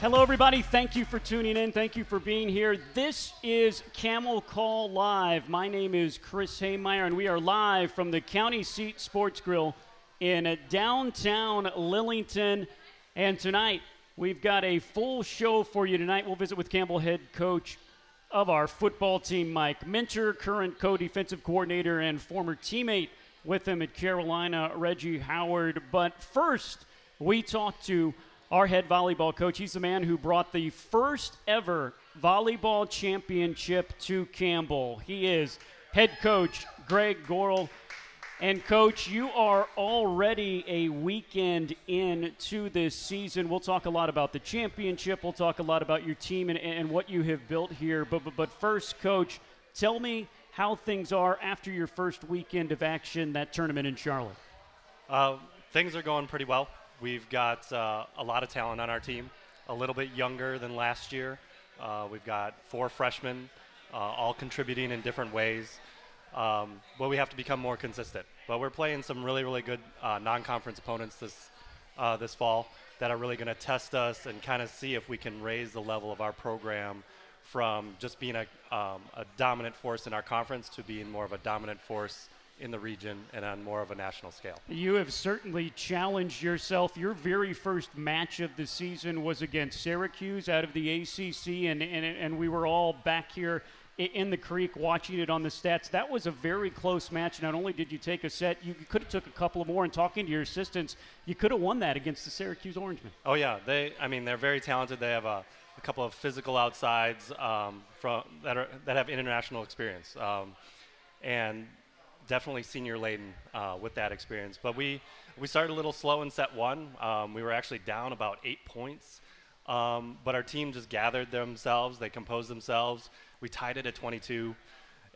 Hello, everybody. Thank you for tuning in. Thank you for being here. This is Camel Call Live. My name is Chris Haymeyer, and we are live from the County Seat Sports Grill in downtown Lillington. And tonight, we've got a full show for you tonight. We'll visit with Campbell head coach of our football team, Mike Minter, current co defensive coordinator and former teammate with him at Carolina, Reggie Howard. But first, we talk to our head volleyball coach. He's the man who brought the first ever volleyball championship to Campbell. He is head coach Greg Goral. And, coach, you are already a weekend into this season. We'll talk a lot about the championship. We'll talk a lot about your team and, and what you have built here. But, but, but first, coach, tell me how things are after your first weekend of action, that tournament in Charlotte. Uh, things are going pretty well. We've got uh, a lot of talent on our team, a little bit younger than last year. Uh, we've got four freshmen, uh, all contributing in different ways. Um, but we have to become more consistent. But we're playing some really, really good uh, non-conference opponents this uh, this fall that are really going to test us and kind of see if we can raise the level of our program from just being a, um, a dominant force in our conference to being more of a dominant force in the region and on more of a national scale. You have certainly challenged yourself. Your very first match of the season was against Syracuse out of the ACC, and, and, and we were all back here in the creek watching it on the stats. That was a very close match. Not only did you take a set, you could have took a couple of more. And talking to your assistants, you could have won that against the Syracuse Orangemen. Oh yeah, they. I mean, they're very talented. They have a, a couple of physical outsides um, from that are that have international experience, um, and definitely senior laden uh, with that experience. But we we started a little slow in set one. Um, we were actually down about eight points, um, but our team just gathered themselves. They composed themselves. We tied it at 22,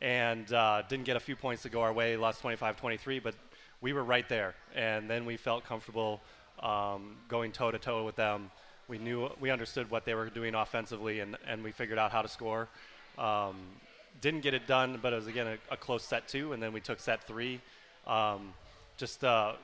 and uh, didn't get a few points to go our way. Lost 25-23, but we were right there. And then we felt comfortable um, going toe to toe with them. We knew we understood what they were doing offensively, and, and we figured out how to score. Um, didn't get it done, but it was again a, a, close set two, and then we took set three. Um, just uh,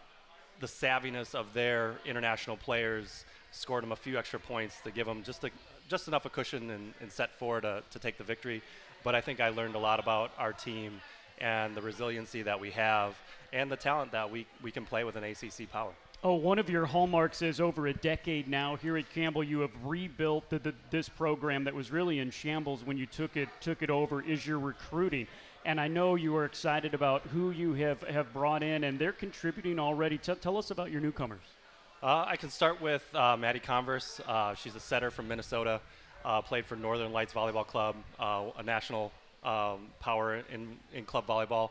the savviness of their international players scored them a few extra points to give them just a, just enough a cushion in, in set four to, to take the victory. But I think I learned a lot about our team and the resiliency that we have and the talent that we, we can play with an ACC power. Oh, one of your hallmarks is over a decade now here at Campbell, you have rebuilt the, the, this program that was really in shambles when you took it took it over. Is your recruiting, and I know you are excited about who you have have brought in, and they're contributing already. T- tell us about your newcomers. Uh, I can start with uh, Maddie Converse. Uh, she's a setter from Minnesota. Uh, played for Northern Lights Volleyball Club, uh, a national um, power in in club volleyball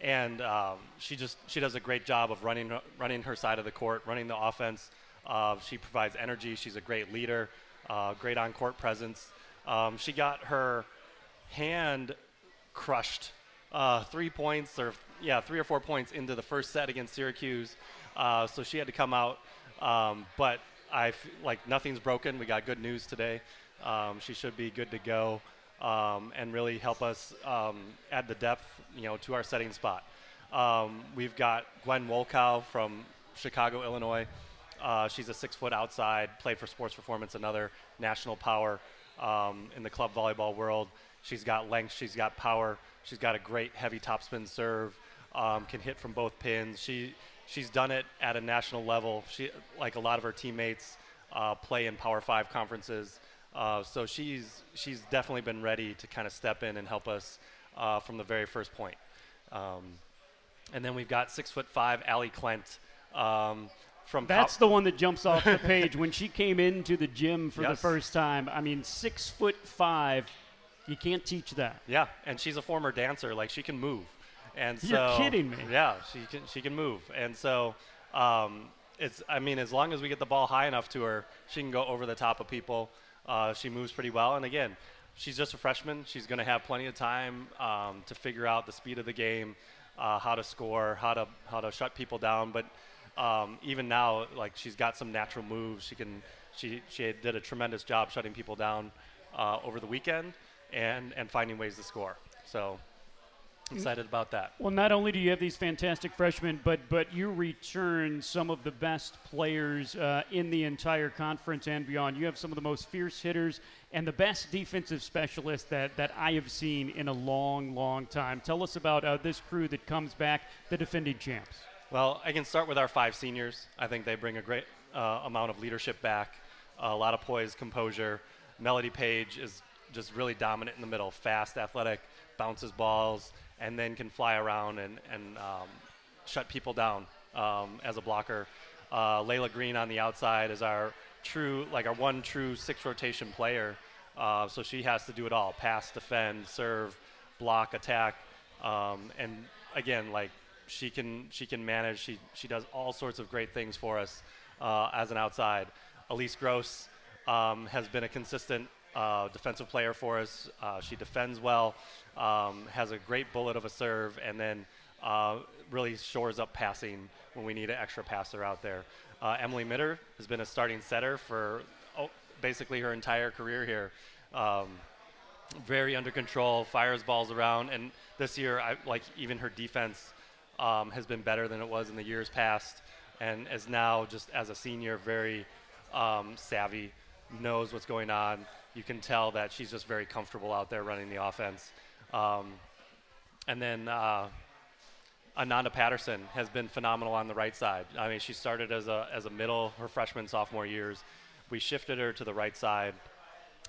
and um, she just she does a great job of running running her side of the court, running the offense. Uh, she provides energy. She's a great leader, uh, great on court presence. Um, she got her hand crushed, uh, three points or yeah, three or four points into the first set against Syracuse. Uh, so she had to come out, um, but I f- like nothing's broken. We got good news today. Um, she should be good to go um, and really help us um, add the depth, you know, to our setting spot. Um, we've got Gwen Wolkow from Chicago, Illinois. Uh, she's a six-foot outside, played for Sports Performance, another national power um, in the club volleyball world. She's got length, she's got power, she's got a great heavy topspin serve, um, can hit from both pins. She she's done it at a national level. She like a lot of her teammates uh, play in Power Five conferences. Uh, so she's she's definitely been ready to kind of step in and help us uh, from the very first point. Um, and then we've got six foot five Allie Klent. Um, from That's the one that jumps off the page when she came into the gym for yes. the first time. I mean, six foot five, you can't teach that. Yeah, and she's a former dancer. Like she can move, and so you're kidding me. Yeah, she can she can move, and so um, it's. I mean, as long as we get the ball high enough to her, she can go over the top of people. Uh, she moves pretty well. And again, she's just a freshman. She's going to have plenty of time um, to figure out the speed of the game, uh, how to score, how to how to shut people down. But um, even now, like she's got some natural moves. She can she she did a tremendous job shutting people down uh, over the weekend and and finding ways to score. So excited about that. Well, not only do you have these fantastic freshmen, but but you return some of the best players uh, in the entire conference and beyond. You have some of the most fierce hitters and the best defensive specialists that that I have seen in a long, long time. Tell us about uh, this crew that comes back, the defending champs. Well, I can start with our five seniors. I think they bring a great uh, amount of leadership back, a lot of poise, composure. Melody Page is just really dominant in the middle, fast, athletic, bounces balls, and then can fly around and, and um, shut people down um, as a blocker. Uh, Layla Green on the outside is our true, like our one true six rotation player. Uh, so she has to do it all: pass, defend, serve, block, attack, um, and again, like she can she can manage. She she does all sorts of great things for us uh, as an outside. Elise Gross um, has been a consistent uh, defensive player for us. Uh, she defends well, um, has a great bullet of a serve, and then uh, really shores up passing when we need an extra passer out there. Uh, Emily Mitter has been a starting setter for oh, basically her entire career here. Um, very under control, fires balls around, and this year, I, like even her defense um, has been better than it was in the years past, and is now just as a senior very um, savvy, knows what's going on, you can tell that she's just very comfortable out there running the offense. Um, and then uh, Ananda Patterson has been phenomenal on the right side. I mean, she started as a, as a middle her freshman, sophomore years. We shifted her to the right side,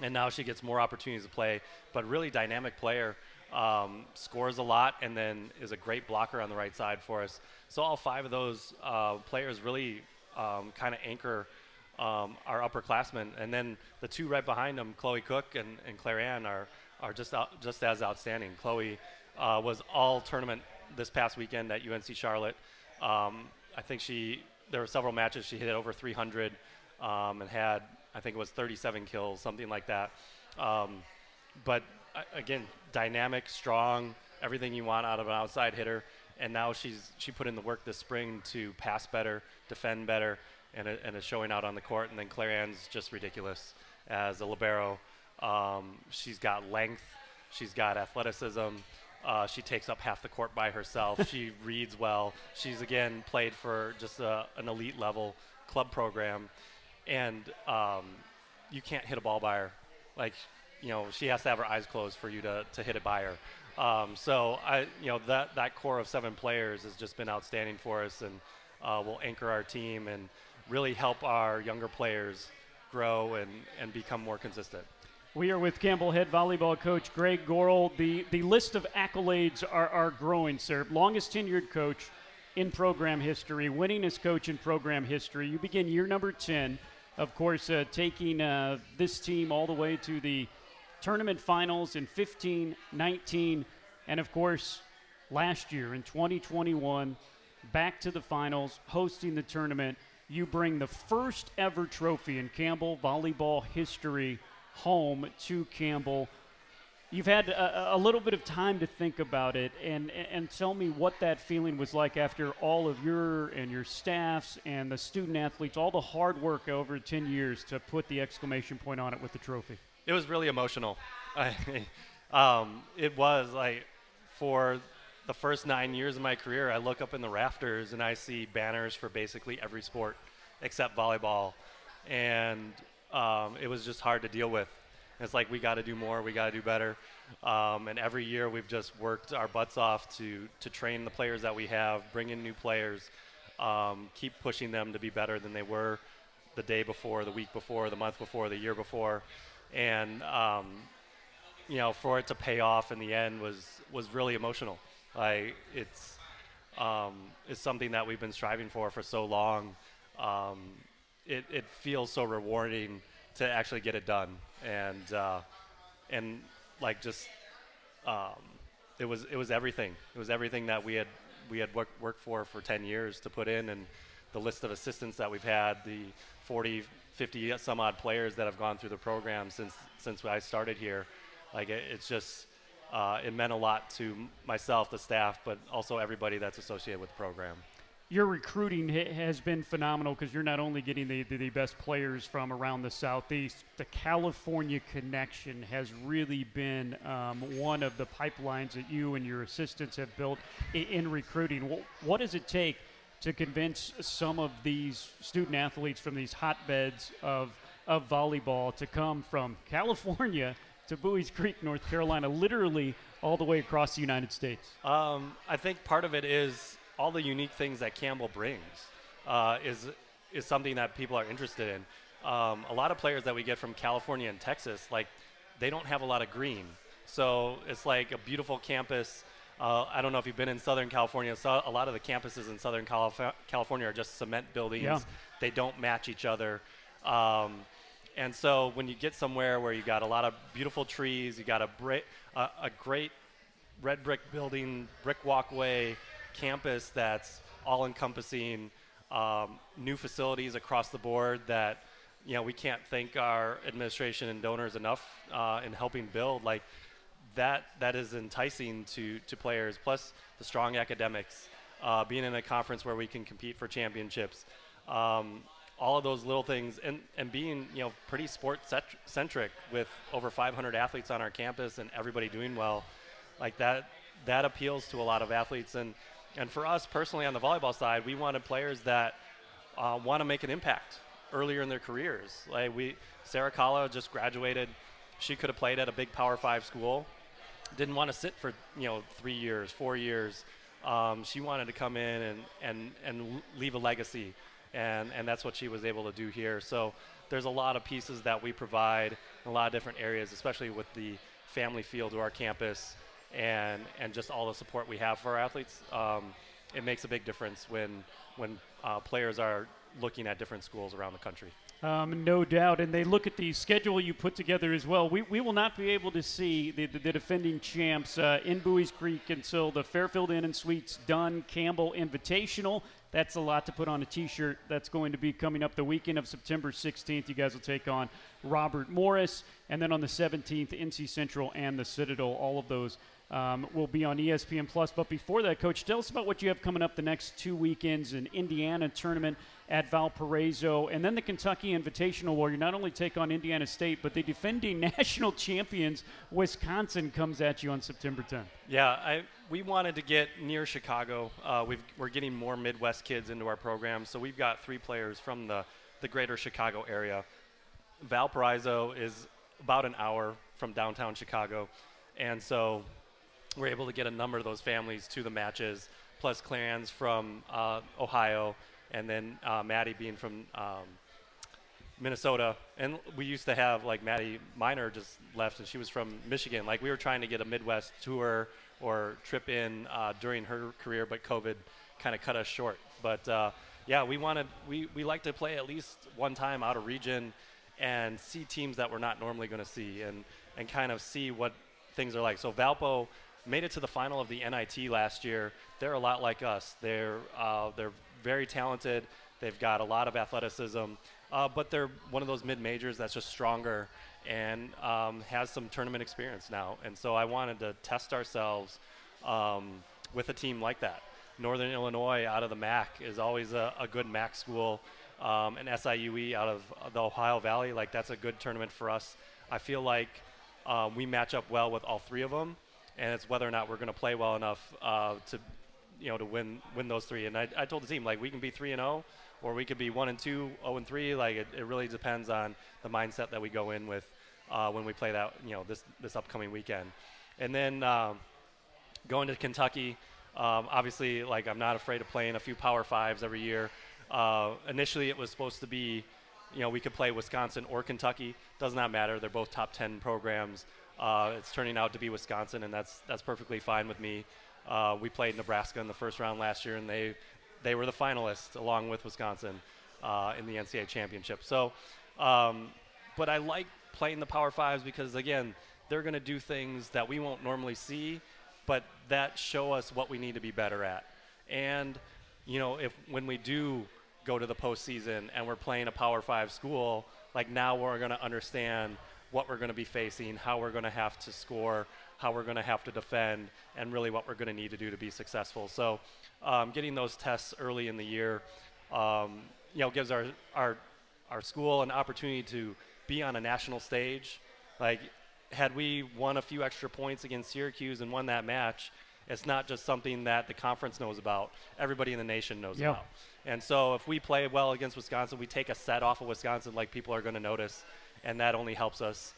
and now she gets more opportunities to play, but really dynamic player. Um, scores a lot and then is a great blocker on the right side for us. So all five of those uh, players really um, kind of anchor – um, our upperclassmen. And then the two right behind them, Chloe Cook and, and Claire Ann, are, are just, out, just as outstanding. Chloe uh, was all tournament this past weekend at UNC Charlotte. Um, I think she, there were several matches she hit over 300 um, and had, I think it was 37 kills, something like that. Um, but uh, again, dynamic, strong, everything you want out of an outside hitter. And now she's she put in the work this spring to pass better, defend better, and, a, and is showing out on the court. And then Claire Ann's just ridiculous as a libero. Um, she's got length, she's got athleticism. Uh, she takes up half the court by herself. she reads well. She's again played for just a, an elite level club program, and um, you can't hit a ball by her. Like, you know, she has to have her eyes closed for you to, to hit it by her. Um, so I, you know, that that core of seven players has just been outstanding for us, and uh, will anchor our team and really help our younger players grow and, and become more consistent. We are with Campbell head volleyball coach Greg Goral. The, the list of accolades are, are growing, sir. Longest tenured coach in program history, winningest coach in program history. You begin year number 10, of course, uh, taking uh, this team all the way to the tournament finals in 15, 19, and of course, last year in 2021, back to the finals, hosting the tournament you bring the first ever trophy in Campbell volleyball history home to Campbell. You've had a, a, little bit of time to think about it, and, and tell me what that feeling was like after all of your and your staffs and the student athletes, all the hard work over 10 years to put the exclamation point on it with the trophy. It was really emotional. I, um, it was like for the first nine years of my career, I look up in the rafters and I see banners for basically every sport except volleyball, and um, it was just hard to deal with. it's like we got to do more, we got to do better, um, and every year we've just worked our butts off to to train the players that we have, bring in new players, um, keep pushing them to be better than they were the day before, the week before, the month before, the year before, and um, you know, for it to pay off in the end was was really emotional. Like it's um, it's something that we've been striving for for so long. Um, it, it feels so rewarding to actually get it done, and uh, and like just um, it was it was everything. It was everything that we had we had work, worked for for 10 years to put in, and the list of assistants that we've had, the 40, 50 some odd players that have gone through the program since since I started here. Like it, it's just uh, it meant a lot to myself, the staff, but also everybody that's associated with the program. your recruiting ha- has been phenomenal because you're not only getting the, the, the, best players from around the Southeast, the California connection has really been um, one of the pipelines that you and your assistants have built in, in recruiting. What, what does it take to convince some of these student athletes from these hotbeds of, of volleyball to come from California to Buies Creek, North Carolina, literally all the way across the United States? Um, I think part of it is all the unique things that Campbell brings uh, is is something that people are interested in. Um, a lot of players that we get from California and Texas, like they don't have a lot of green, so it's like a beautiful campus. Uh, I don't know if you've been in Southern California. So a lot of the campuses in Southern Calif- California are just cement buildings. Yeah. They don't match each other. Um, and so when you get somewhere where you got a lot of beautiful trees, you got a, uh, a great red brick building, brick walkway, campus that's all encompassing, um, new facilities across the board that you know we can't thank our administration and donors enough uh, in helping build like that that is enticing to to players plus the strong academics uh, being in a conference where we can compete for championships. Um, all of those little things and, and being you know pretty sport centric with over 500 athletes on our campus and everybody doing well like that that appeals to a lot of athletes and and for us personally on the volleyball side, we wanted players that uh, want to make an impact earlier in their careers. Like we, Sarah Kala just graduated. She could have played at a big Power Five school. Didn't want to sit for you know three years, four years. Um, she wanted to come in and and and leave a legacy, and and that's what she was able to do here. So there's a lot of pieces that we provide in a lot of different areas, especially with the family feel to our campus and and just all the support we have for our athletes, um, it makes a big difference when when uh, players are looking at different schools around the country. Um, no doubt. And they look at the schedule you put together as well. We, we will not be able to see the, the, the defending champs uh, in Buies Creek until the Fairfield Inn and Suites Dunn Campbell Invitational. That's a lot to put on a t shirt. That's going to be coming up the weekend of September 16th. You guys will take on Robert Morris. And then on the 17th, NC Central and the Citadel. All of those um, will be on ESPN Plus. But before that, Coach, tell us about what you have coming up the next two weekends in Indiana tournament at Valparaiso, and then the Kentucky Invitational, where you not only take on Indiana State, but the defending national champions Wisconsin comes at you on September 10th. Yeah, I, we wanted to get near Chicago. Uh, we are getting more Midwest kids into our program, so we've got three players from the, the greater Chicago area. Valparaiso is about an hour from downtown Chicago, and so we're able to get a number of those families to the matches, plus Clarence from uh, Ohio, and then uh, Maddie being from um, Minnesota. And we used to have like Maddie Miner just left, and she was from Michigan. Like we were trying to get a Midwest tour or trip in uh, during her career, but COVID kind of cut us short. But uh, yeah, we wanted we we like to play at least one time out of region and see teams that we're not normally going to see, and and kind of see what things are like. So Valpo made it to the final of the NIT last year. They're a lot like us. They're uh, they're very talented. They've got a lot of athleticism, uh, but they're one of those mid majors that's just stronger and um, has some tournament experience now. And so I wanted to test ourselves um, with a team like that. Northern Illinois out of the MAC is always a, a good MAC school. Um, and SIUE out of the Ohio Valley, like that's a good tournament for us. I feel like uh, we match up well with all three of them and it's whether or not we're going to play well enough uh, to, you know, to win win those three. And I, I told the team like we can be three and zero, oh, or we could be one and two, zero oh and three. Like it, it really depends on the mindset that we go in with uh, when we play that, you know, this this upcoming weekend. And then um, going to Kentucky, um, obviously, like I'm not afraid of playing a few Power Fives every year. Uh, initially, it was supposed to be, you know, we could play Wisconsin or Kentucky. Does not matter. They're both top 10 programs. Uh, it's turning out to be Wisconsin, and that's that's perfectly fine with me. Uh, we played Nebraska in the first round last year, and they they were the finalists along with Wisconsin uh, in the NCAA championship. So, um, but I like playing the Power Fives because again, they're going to do things that we won't normally see, but that show us what we need to be better at. And you know, if when we do go to the postseason and we're playing a Power Five school, like now we're going to understand what we're going to be facing, how we're going to have to score, how we're going to have to defend, and really what we're going to need to do to be successful. So, um, getting those tests early in the year, um, you know, gives our, our our school an opportunity to be on a national stage. Like, had we won a few extra points against Syracuse and won that match, it's not just something that the conference knows about. Everybody in the nation knows yeah. about. And so if we play well against Wisconsin, we take a set off of Wisconsin, like people are going to notice, and that only helps us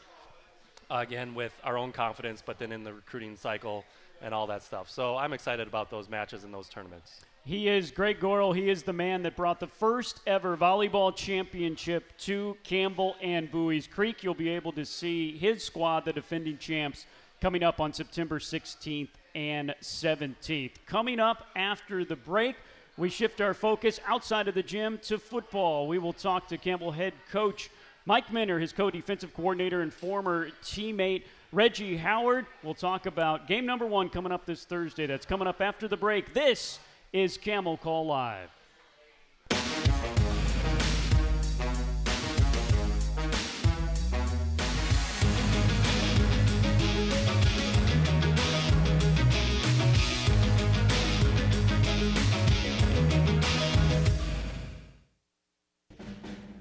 again with our own confidence, but then in the recruiting cycle and all that stuff. So I'm excited about those matches and those tournaments. He is Greg Goral. He is the man that brought the first ever volleyball championship to Campbell and Buies Creek. You'll be able to see his squad, the defending champs, coming up on September 16th and 17th. Coming up after the break, we shift our focus outside of the gym to football. We will talk to Campbell head coach Mike Minter, his co defensive coordinator and former teammate Reggie Howard. We'll talk about game number one coming up this Thursday. That's coming up after the break. This is Camel Call Live.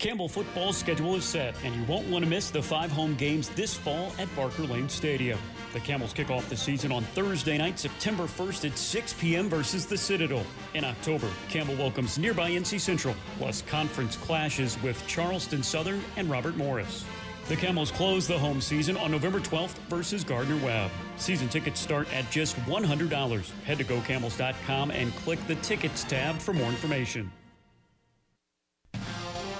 Campbell football schedule is set, and you won't want to miss the five home games this fall at Barker Lane Stadium. The Camels kick off the season on Thursday night, September 1st at 6 p.m. versus the Citadel. In October, Campbell welcomes nearby NC Central, plus conference clashes with Charleston Southern and Robert Morris. The Camels close the home season on November 12th versus Gardner Webb. Season tickets start at just $100. Head to gocamels.com and click the Tickets tab for more information.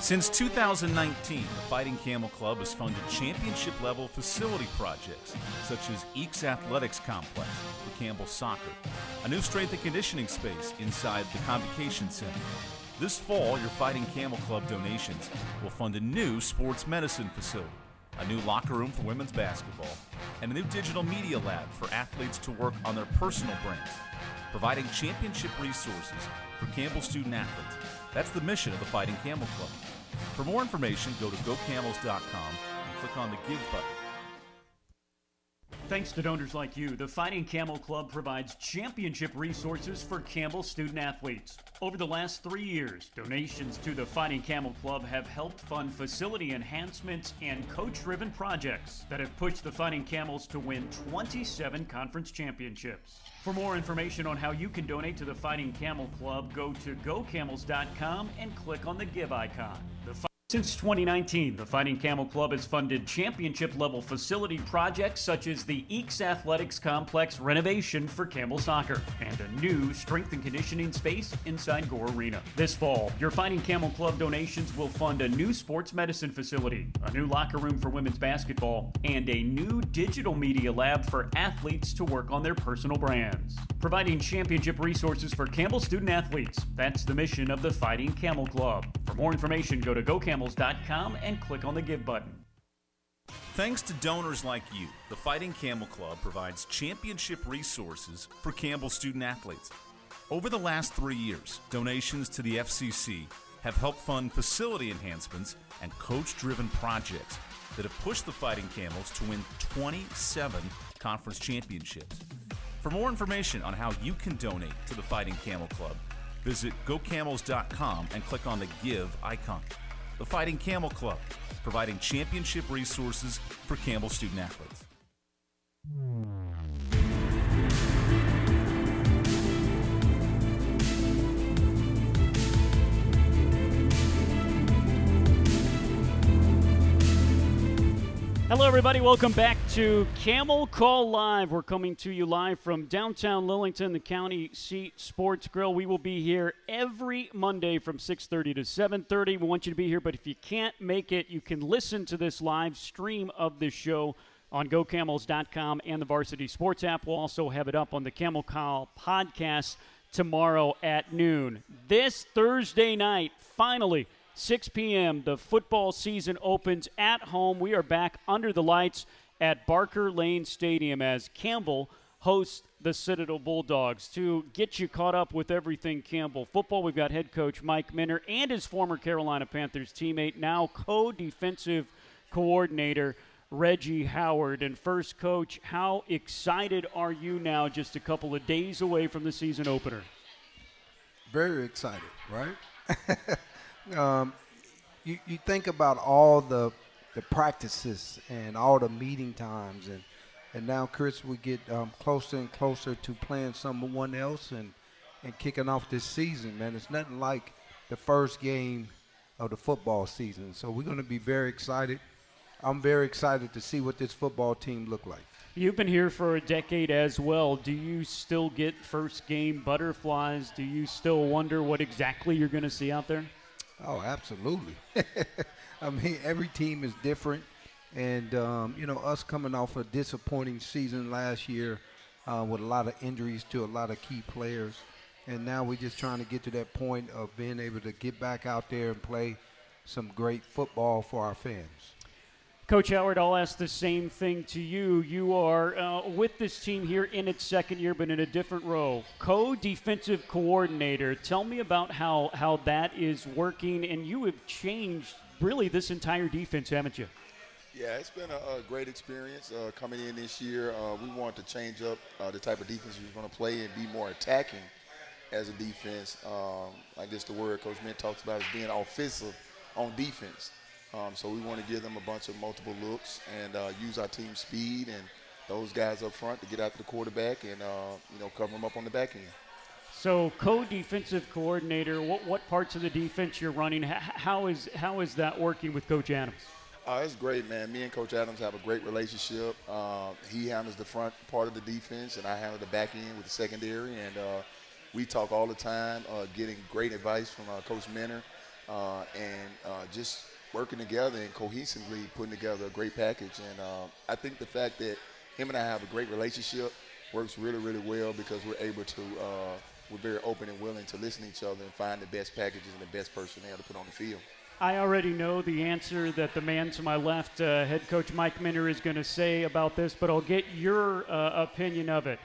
Since 2019, the Fighting Camel Club has funded championship level facility projects such as Eakes Athletics Complex for Campbell Soccer, a new strength and conditioning space inside the Convocation Center. This fall, your Fighting Camel Club donations will fund a new sports medicine facility, a new locker room for women's basketball, and a new digital media lab for athletes to work on their personal brands, providing championship resources for Campbell student athletes. That's the mission of the Fighting Camel Club. For more information, go to gocamels.com and click on the Give button. Thanks to donors like you, the Fighting Camel Club provides championship resources for Campbell student athletes. Over the last three years, donations to the Fighting Camel Club have helped fund facility enhancements and coach driven projects that have pushed the Fighting Camels to win 27 conference championships. For more information on how you can donate to the Fighting Camel Club, go to gocamels.com and click on the Give icon. The since 2019, the Fighting Camel Club has funded championship level facility projects such as the Eakes Athletics Complex renovation for Campbell Soccer and a new strength and conditioning space inside Gore Arena. This fall, your Fighting Camel Club donations will fund a new sports medicine facility, a new locker room for women's basketball, and a new digital media lab for athletes to work on their personal brands. Providing championship resources for Campbell student athletes. That's the mission of the Fighting Camel Club. For more information, go to GoCamel camels.com and click on the Give button. Thanks to donors like you, the Fighting Camel Club provides championship resources for Campbell student athletes. Over the last three years, donations to the FCC have helped fund facility enhancements and coach driven projects that have pushed the Fighting Camels to win 27 conference championships. For more information on how you can donate to the Fighting Camel Club, visit gocamels.com and click on the Give icon the Fighting Camel Club, providing championship resources for Campbell student athletes. Hello, everybody. Welcome back to Camel Call Live. We're coming to you live from downtown Lillington, the county seat sports grill. We will be here every Monday from 6:30 to 7:30. We want you to be here, but if you can't make it, you can listen to this live stream of the show on GoCamels.com and the Varsity Sports app. We'll also have it up on the Camel Call podcast tomorrow at noon. This Thursday night, finally 6 p.m., the football season opens at home. We are back under the lights at Barker Lane Stadium as Campbell hosts the Citadel Bulldogs. To get you caught up with everything Campbell football, we've got head coach Mike Minter and his former Carolina Panthers teammate, now co defensive coordinator Reggie Howard. And first, coach, how excited are you now, just a couple of days away from the season opener? Very excited, right? um, you, you think about all the the practices and all the meeting times and and now Chris we get um, closer and closer to playing someone else and and kicking off this season man it's nothing like the first game of the football season so we're going to be very excited I'm very excited to see what this football team look like You've been here for a decade as well. Do you still get first game butterflies? Do you still wonder what exactly you're going to see out there? Oh, absolutely. I mean, every team is different. And, um, you know, us coming off a disappointing season last year uh, with a lot of injuries to a lot of key players. And now we're just trying to get to that point of being able to get back out there and play some great football for our fans. Coach Howard, I'll ask the same thing to you. You are uh, with this team here in its second year, but in a different role. Co defensive coordinator. Tell me about how, how that is working. And you have changed really this entire defense, haven't you? Yeah, it's been a, a great experience uh, coming in this year. Uh, we wanted to change up uh, the type of defense we are going to play and be more attacking as a defense. Um, I guess the word Coach Mint talks about is being offensive on defense. Um, so we want to give them a bunch of multiple looks and uh, use our team speed and those guys up front to get after the quarterback and uh, you know cover them up on the back end. So, co-defensive coordinator, what, what parts of the defense you're running? How is how is that working with Coach Adams? Uh, it's great, man. Me and Coach Adams have a great relationship. Uh, he handles the front part of the defense, and I handle the back end with the secondary. And uh, we talk all the time, uh, getting great advice from uh, Coach Minter, uh, and just working together and cohesively putting together a great package. And uh, I think the fact that him and I have a great relationship works really, really well because we're able to, uh, we're very open and willing to listen to each other and find the best packages and the best personnel to put on the field. I already know the answer that the man to my left, uh, head coach Mike Minter, is going to say about this, but I'll get your uh, opinion of it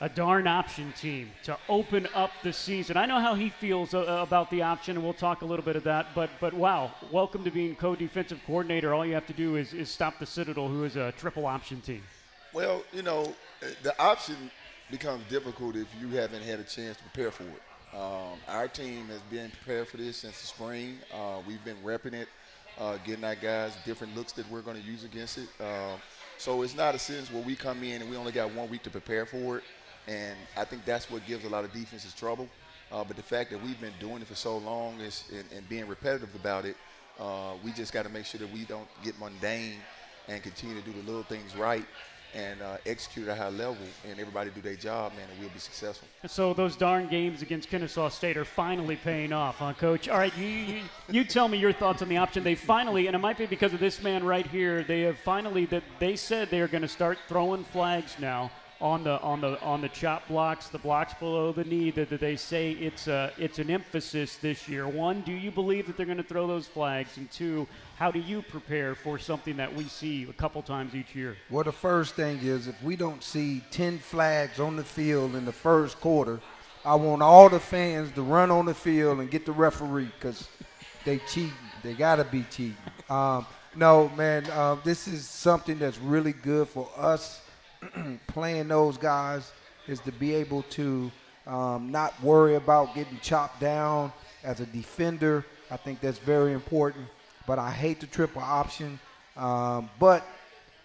a darn option team to open up the season. I know how he feels uh, about the option, and we'll talk a little bit of that. But but wow, welcome to being co-defensive coordinator. All you have to do is, is stop the Citadel, who is a triple option team. Well, you know, the option becomes difficult if you haven't had a chance to prepare for it. Um, our team has been prepared for this since the spring. Uh, we've been repping it, uh, getting our guys different looks that we're going to use against it. Uh, so it's not a sense where we come in and we only got one week to prepare for it. And I think that's what gives a lot of defenses trouble. Uh, but the fact that we've been doing it for so long is, and, and being repetitive about it, uh, we just got to make sure that we don't get mundane and continue to do the little things right and uh, execute at a high level and everybody do their job, man, and we'll be successful. So those darn games against Kennesaw State are finally paying off, huh, Coach? All right, you, you, you tell me your thoughts on the option. They finally, and it might be because of this man right here, they have finally, that they said they are going to start throwing flags now on the on the on the chop blocks, the blocks below the knee. That, they say it's a it's an emphasis this year. One, do you believe that they're going to throw those flags? And two, how do you prepare for something that we see a couple times each year? Well, the first thing is if we don't see ten flags on the field in the first quarter, I want all the fans to run on the field and get the referee because they cheating. They got to be cheating. Um, no, man, uh, this is something that's really good for us playing those guys is to be able to um, not worry about getting chopped down as a defender. I think that's very important. But I hate the triple option. Um, but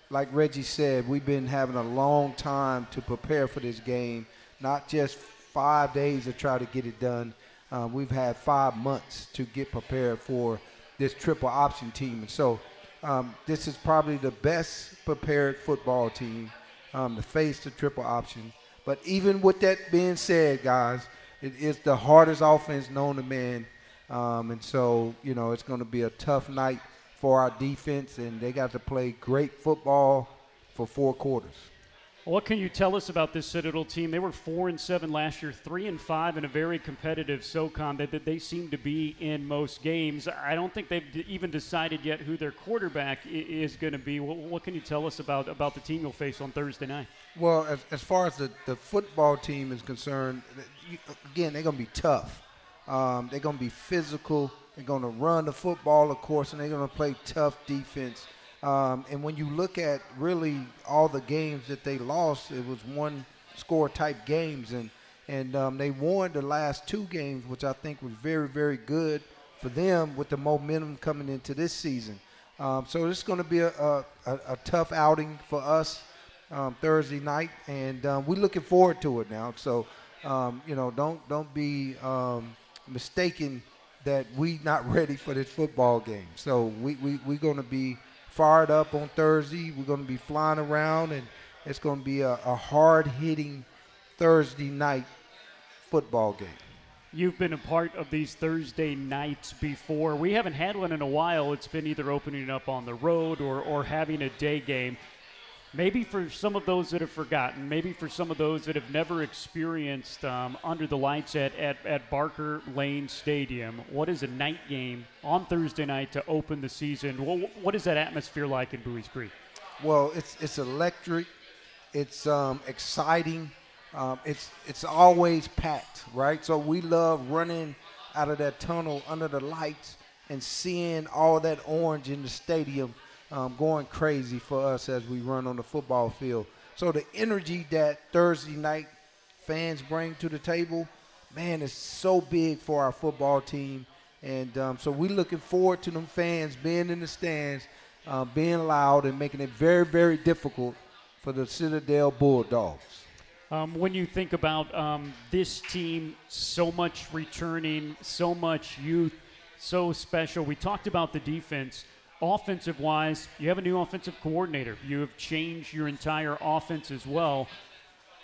like Reggie said, we've been having a long time to prepare for this game, not just five days to try to get it done. Um, we've had five months to get prepared for this triple option team. And so um, this is probably the best prepared football team um, to face the triple option. But even with that being said, guys, it is the hardest offense known to man. Um, and so, you know, it's going to be a tough night for our defense, and they got to play great football for four quarters. What can you tell us about this Citadel team? They were four and seven last year, three and five in a very competitive SoCon that, that they seem to be in most games. I don't think they've even decided yet who their quarterback is going to be. What, what, can you tell us about about the team you'll face on Thursday night? Well, as, as far as the, the football team is concerned, you, again they're going to be tough. Um, they're going to be physical. They're going to run the football, of course, and they're going to play tough defense. Um, and when you look at really all the games that they lost, it was one score type games, and and um, they won the last two games, which I think was very very good for them with the momentum coming into this season. Um, so it's going to be a, a, a, tough outing for us um, Thursday night, and um, we're looking forward to it now. So um, you know, don't don't be mistaken that we not ready for this football game. So we we we're going to be fired up on Thursday. We're going to be flying around, and it's going to be a, a hard hitting Thursday night football game. You've been a part of these Thursday nights before. We haven't had one in a while. It's been either opening up on the road or, or having a day game. Maybe for some of those that have forgotten, maybe for some of those that have never experienced um, under the lights at, at, at Barker Lane Stadium, what is a night game on Thursday night to open the season? What, what is that atmosphere like in Buies Creek? Well, it's, it's electric, it's um, exciting um, it's it's always packed, right? So we love running out of that tunnel under the lights and seeing all that orange in the stadium um, going crazy for us as we run on the football field. So the energy that Thursday night fans bring to the table, man, is so big for our football team. And um, so we're looking forward to them fans being in the stands, uh, being loud, and making it very, very difficult for the Citadel Bulldogs. Um, when you think about um, this team, so much returning, so much youth, so special. We talked about the defense. Offensive wise, you have a new offensive coordinator. You have changed your entire offense as well.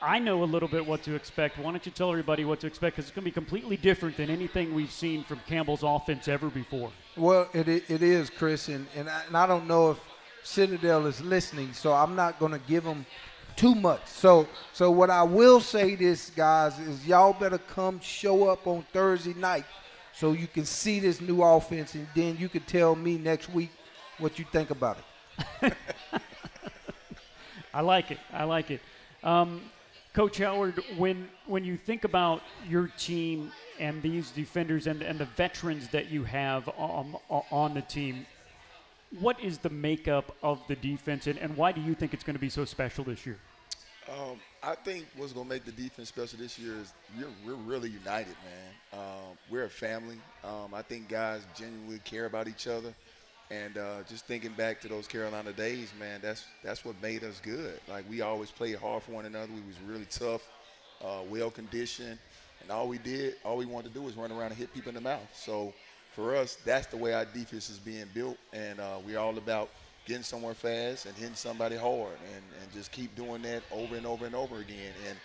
I know a little bit what to expect. Why don't you tell everybody what to expect? Because it's going to be completely different than anything we've seen from Campbell's offense ever before. Well, it, it is, Chris, and, and I, and I don't know if Citadel is listening, so I'm not going to give them – too much. So so what I will say this guys is y'all better come show up on Thursday night so you can see this new offense and then you can tell me next week what you think about it. I like it. I like it. Um, Coach Howard, when when you think about your team and these defenders and, and the veterans that you have on, on the team, what is the makeup of the defense and, and why do you think it's going to be so special this year? Um, I think what's going to make the defense special this year is we're really united, man. Um, we're a family. Um, I think guys genuinely care about each other. And uh, just thinking back to those Carolina days, man, that's that's what made us good. Like we always played hard for one another. We was really tough, uh, well conditioned, and all we did, all we wanted to do was run around and hit people in the mouth. So for us, that's the way our defense is being built, and uh, we're all about getting somewhere fast and hitting somebody hard and, and just keep doing that over and over and over again. And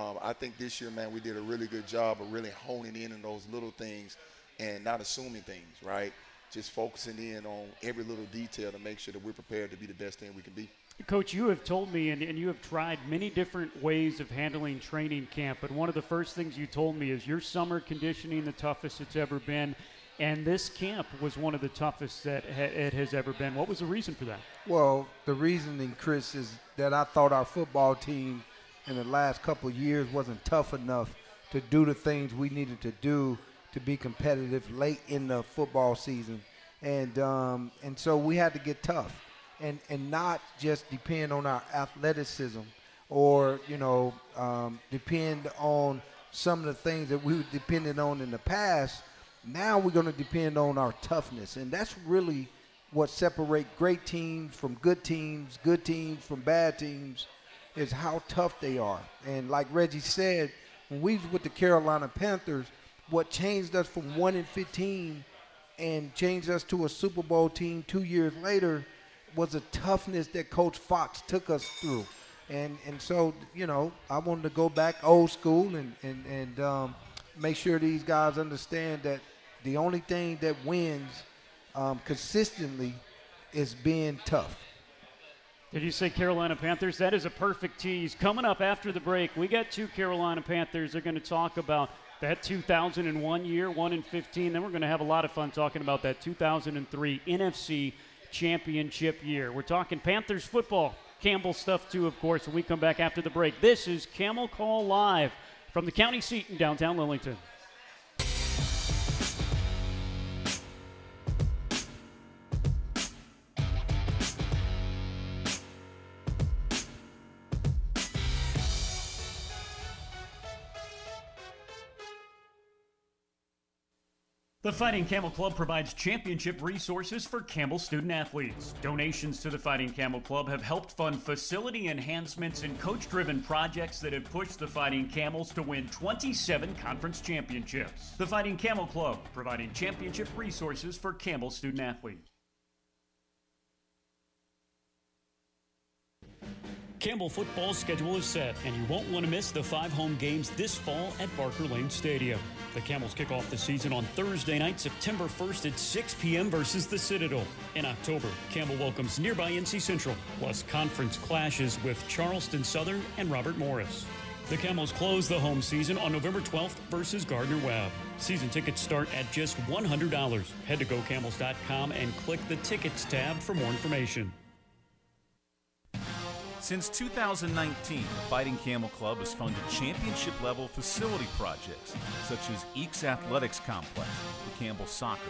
um, I think this year, man, we did a really good job of really honing in on those little things and not assuming things, right? Just focusing in on every little detail to make sure that we're prepared to be the best thing we can be. Coach, you have told me, and, and you have tried many different ways of handling training camp. But one of the first things you told me is your summer conditioning the toughest it's ever been. And this camp was one of the toughest that it has ever been. What was the reason for that? Well, the reasoning, Chris, is that I thought our football team in the last couple of years wasn't tough enough to do the things we needed to do to be competitive late in the football season. And um, and so we had to get tough and, and not just depend on our athleticism or, you know, um, depend on some of the things that we depended on in the past – now we're going to depend on our toughness, and that's really what separate great teams from good teams, good teams from bad teams, is how tough they are. And like Reggie said, when we was with the Carolina Panthers, what changed us from one and fifteen and changed us to a Super Bowl team two years later was the toughness that Coach Fox took us through. And and so you know I wanted to go back old school and and and um, make sure these guys understand that the only thing that wins um, consistently is being tough. Did you say Carolina Panthers? That is a perfect tease. Coming up after the break, we got two Carolina Panthers. They're going to talk about that 2001 year, 1 and 15. Then we're going to have a lot of fun talking about that 2003 NFC Championship year. We're talking Panthers football, Campbell stuff too, of course, when we come back after the break. This is Camel Call Live from the county seat in downtown Lillington. The Fighting Camel Club provides championship resources for Campbell student athletes. Donations to the Fighting Camel Club have helped fund facility enhancements and coach driven projects that have pushed the Fighting Camels to win 27 conference championships. The Fighting Camel Club, providing championship resources for Campbell student athletes. Campbell football schedule is set, and you won't want to miss the five home games this fall at Barker Lane Stadium. The Camels kick off the season on Thursday night, September 1st at 6 p.m. versus the Citadel. In October, Campbell welcomes nearby NC Central, plus conference clashes with Charleston Southern and Robert Morris. The Camels close the home season on November 12th versus Gardner Webb. Season tickets start at just $100. Head to gocamels.com and click the Tickets tab for more information. Since 2019, the Fighting Camel Club has funded championship level facility projects such as Eakes Athletics Complex for Campbell Soccer,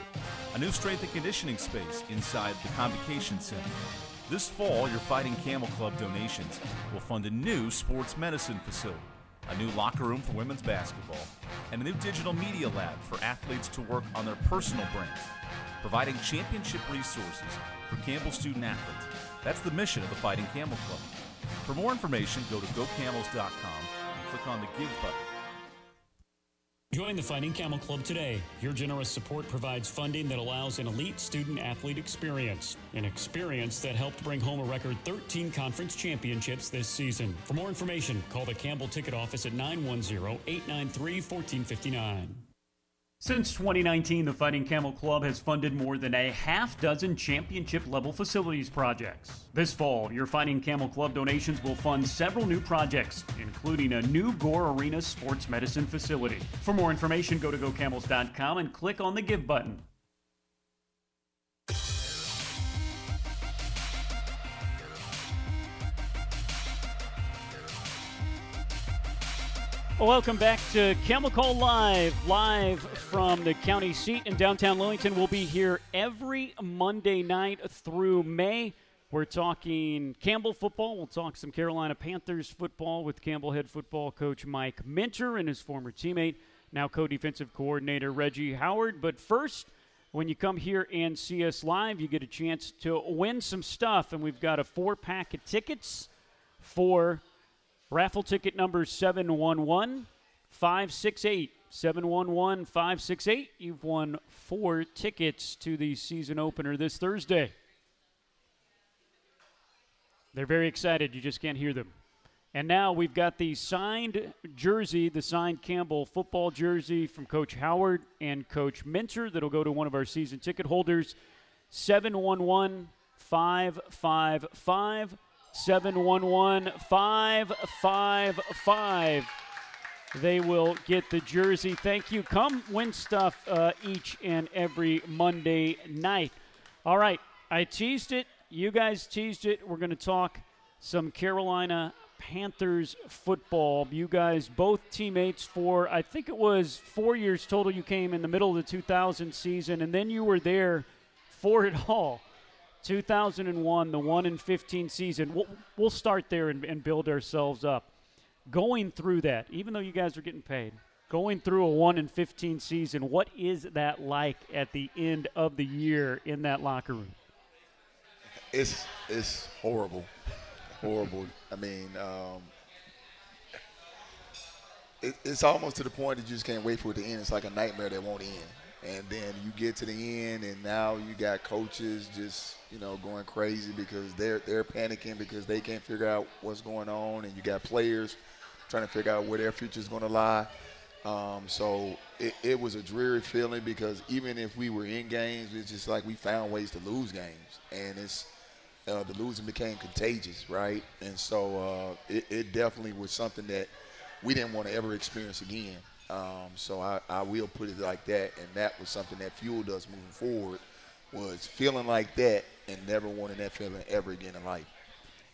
a new strength and conditioning space inside the Convocation Center. This fall, your Fighting Camel Club donations will fund a new sports medicine facility, a new locker room for women's basketball, and a new digital media lab for athletes to work on their personal brands, providing championship resources for Campbell student athletes. That's the mission of the Fighting Camel Club. For more information, go to gocamels.com and click on the Give button. Join the Fighting Camel Club today. Your generous support provides funding that allows an elite student athlete experience, an experience that helped bring home a record 13 conference championships this season. For more information, call the Campbell Ticket Office at 910 893 1459. Since 2019, the Fighting Camel Club has funded more than a half dozen championship level facilities projects. This fall, your Fighting Camel Club donations will fund several new projects, including a new Gore Arena sports medicine facility. For more information, go to gocamels.com and click on the Give button. Welcome back to Camel Call Live, live from the county seat in downtown Lillington. We'll be here every Monday night through May. We're talking Campbell football. We'll talk some Carolina Panthers football with Campbell head football coach Mike Minter and his former teammate, now co defensive coordinator Reggie Howard. But first, when you come here and see us live, you get a chance to win some stuff. And we've got a four pack of tickets for Raffle ticket number 711 568. 711 568. You've won four tickets to the season opener this Thursday. They're very excited. You just can't hear them. And now we've got the signed jersey, the signed Campbell football jersey from Coach Howard and Coach Minter that'll go to one of our season ticket holders. 711 555 711 555. They will get the jersey. Thank you. Come win stuff uh, each and every Monday night. All right. I teased it. You guys teased it. We're going to talk some Carolina Panthers football. You guys, both teammates for, I think it was four years total. You came in the middle of the 2000 season, and then you were there for it all. 2001, the 1 in 15 season. We'll, we'll start there and, and build ourselves up. Going through that, even though you guys are getting paid, going through a 1 in 15 season, what is that like at the end of the year in that locker room? It's it's horrible, horrible. I mean, um, it, it's almost to the point that you just can't wait for it to end. It's like a nightmare that won't end and then you get to the end and now you got coaches just you know going crazy because they're they're panicking because they can't figure out what's going on and you got players trying to figure out where their future is going to lie. Um, so it, it, was a dreary feeling because even if we were in games it's just like we found ways to lose games. And it's uh, the losing became contagious right? And so uh, it, it definitely was something that we didn't want to ever experience again um, so I, I will put it like that, and that was something that fueled us moving forward was feeling like that and never wanting that feeling ever again in life.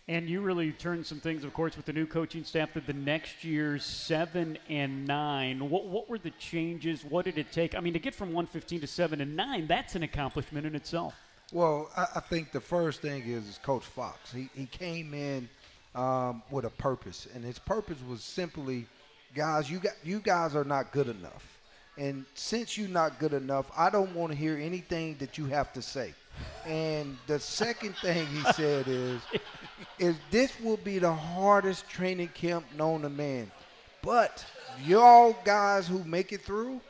And you really turned some things, of course, with the new coaching staff that the next year's seven and nine. What, what were the changes? What did it take? I mean, to get from 115 to seven and nine, that's an accomplishment in itself. Well, I, I think the first thing is, is Coach Fox. He, he came in um, with a purpose, and his purpose was simply – guys, you got you guys are not good enough. And since you're not good enough, I don't want to hear anything that you have to say. And the second thing he said is, is this will be the hardest training camp known to man. But y'all guys who make it through,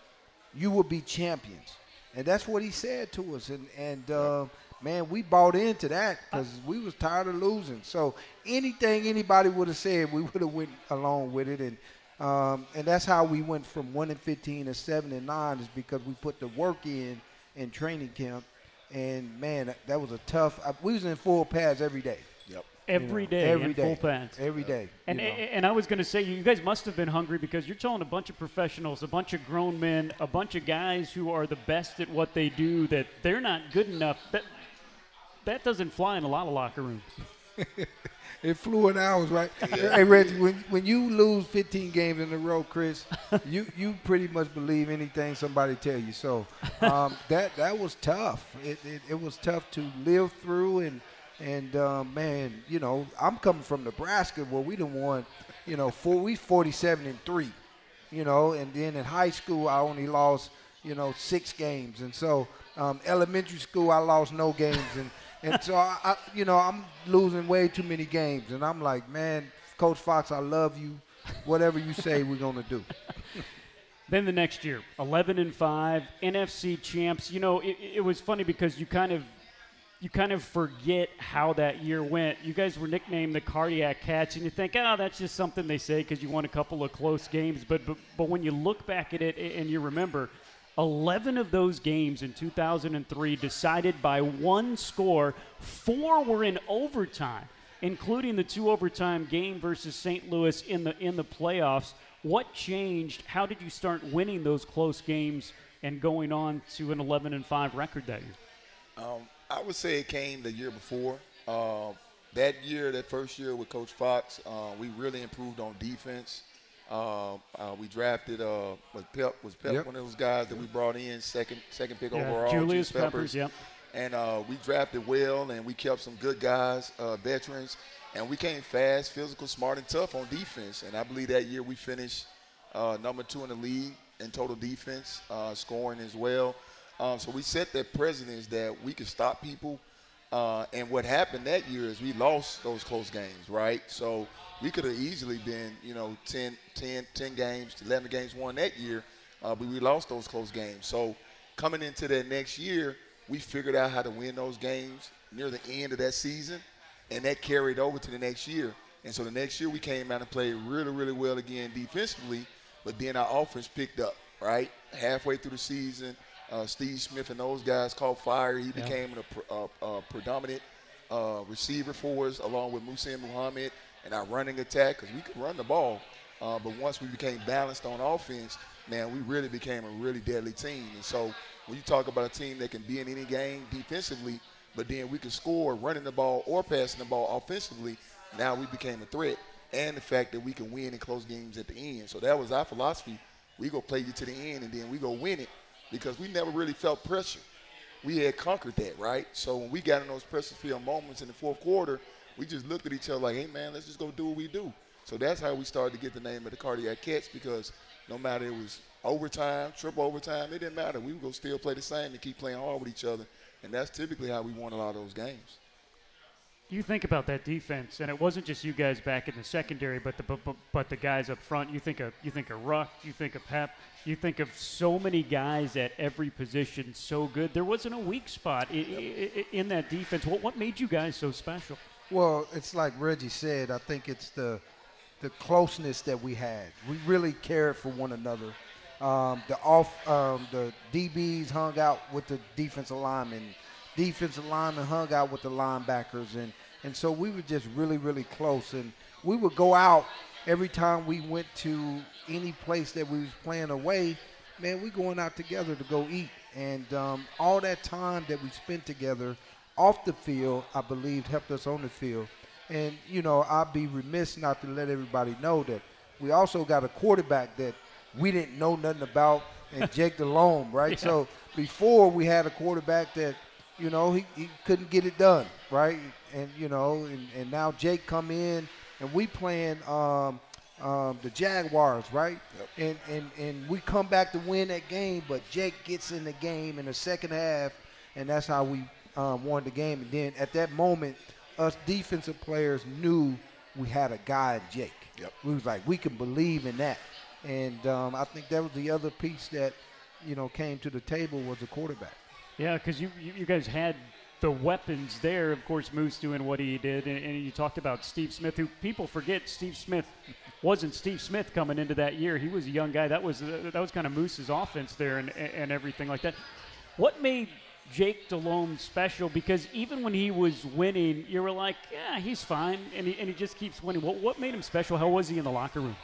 you will be champions. And that's what he said to us. And, and uh, man, we bought into that because we was tired of losing. So anything anybody would have said, we would have went along with it. And um, and that's how we went from one and fifteen to seven and nine is because we put the work in in training camp. And man, that, that was a tough. I, we was in full pads every day. Yep. Every you know, day every in day, full pads. Every day. And, you know. and I was going to say, you guys must have been hungry because you're telling a bunch of professionals, a bunch of grown men, a bunch of guys who are the best at what they do that they're not good enough. That that doesn't fly in a lot of locker rooms. It flew in ours, right? Hey, Reggie, when, when you lose 15 games in a row, Chris, you, you pretty much believe anything somebody tell you. So um, that that was tough. It, it, it was tough to live through, and and um, man, you know, I'm coming from Nebraska where we didn't won, you know, four, we 47 and three, you know, and then in high school I only lost, you know, six games, and so um, elementary school I lost no games, and and so I, I, you know, I'm losing way too many games, and I'm like, man, Coach Fox, I love you. Whatever you say, we're gonna do. Then the next year, 11 and 5, NFC champs. You know, it, it was funny because you kind of you kind of forget how that year went. You guys were nicknamed the Cardiac Cats, and you think, oh, that's just something they say because you won a couple of close games. But, but but when you look back at it and you remember, 11 of those games in 2003 decided by one score. Four were in overtime, including the two overtime game versus St. Louis in the in the playoffs. What changed? How did you start winning those close games and going on to an 11 and 5 record that year? Um, I would say it came the year before. Uh, that year, that first year with Coach Fox, uh, we really improved on defense. Uh, uh, we drafted uh, was Pep was Pep Yep. one of those guys that we brought in second second pick Yeah, overall. Julius Juice Peppers, yep. And uh, we drafted well, and we kept some good guys, uh, veterans, and we came fast, physical, smart, and tough on defense. And I believe that year we finished uh, number two in the league in total defense, uh, scoring as well. Um, so we set that precedence that we could stop people. Uh, and what happened that year is we lost those close games, right? So we could have easily been, you know, 10, 10, 10 games, 11 games won that year, uh, but we lost those close games. So coming into that next year, we figured out how to win those games near the end of that season, and that carried over to the next year. And so the next year we came out and played really, really well again defensively, but then our offense picked up, right? Halfway through the season, uh, Steve Smith and those guys caught fire. He became a, pr- uh, uh, predominant uh, receiver for us, along with Muhsin Muhammad and our running attack, because we could run the ball. Uh, but once we became balanced on offense, man, we really became a really deadly team. And so when you talk about a team that can be in any game defensively, but then we can score running the ball or passing the ball offensively, now we became a threat. And the fact that we can win in close games at the end. So that was our philosophy. We go play you to the end, and then we go win it because we never really felt pressure. We had conquered that, right? So when we got in those pressure field moments in the fourth quarter, we just looked at each other like, hey, man, let's just go do what we do. So that's how we started to get the name of the Cardiac Cats because no matter it was overtime, triple overtime, it didn't matter. We would go still play the same and keep playing hard with each other. And that's typically how we won a lot of those games. You think about that defense, and it wasn't just you guys back in the secondary, but the but, but, the guys up front. You think of you think of Ruck, you think of Pep, you think of so many guys at every position, so good. There wasn't a weak spot i i i in that defense. What what made you guys so special? Well, it's like Reggie said. I think it's the the closeness that we had. We really cared for one another. Um, the off um, the DBs hung out with the defensive linemen. Defensive linemen hung out with the linebackers, and and so we were just really really close. And we would go out every time we went to any place that we was playing away. Man, we going out together to go eat, and um, all that time that we spent together off the field, I believe, helped us on the field. And, you know, I'd be remiss not to let everybody know that we also got a quarterback that we didn't know nothing about, and Jake Delhomme, right? So before we had a quarterback that, you know, he, he couldn't get it done, right? And, you know, and, and now Jake come in, and we playing um, um, the Jaguars, right? Yep. And, and and we come back to win that game, but Jake gets in the game in the second half, and that's how we um, won the game. And then at that moment, us defensive players knew we had a guy Jake. Yep. We was like, we can believe in that. And um, I think that was the other piece that, you know, came to the table was the quarterback. Yeah, because you, you guys had the weapons there. Of course, Moose doing what he did, and, and you talked about Steve Smith, who people forget Steve Smith wasn't Steve Smith coming into that year. He was a young guy. That was uh, that was kind of Moose's offense there, and and everything like that. What made Jake Delhomme special? Because even when he was winning, you were like, yeah, he's fine, and he, and he just keeps winning. What what made him special? How was he in the locker room?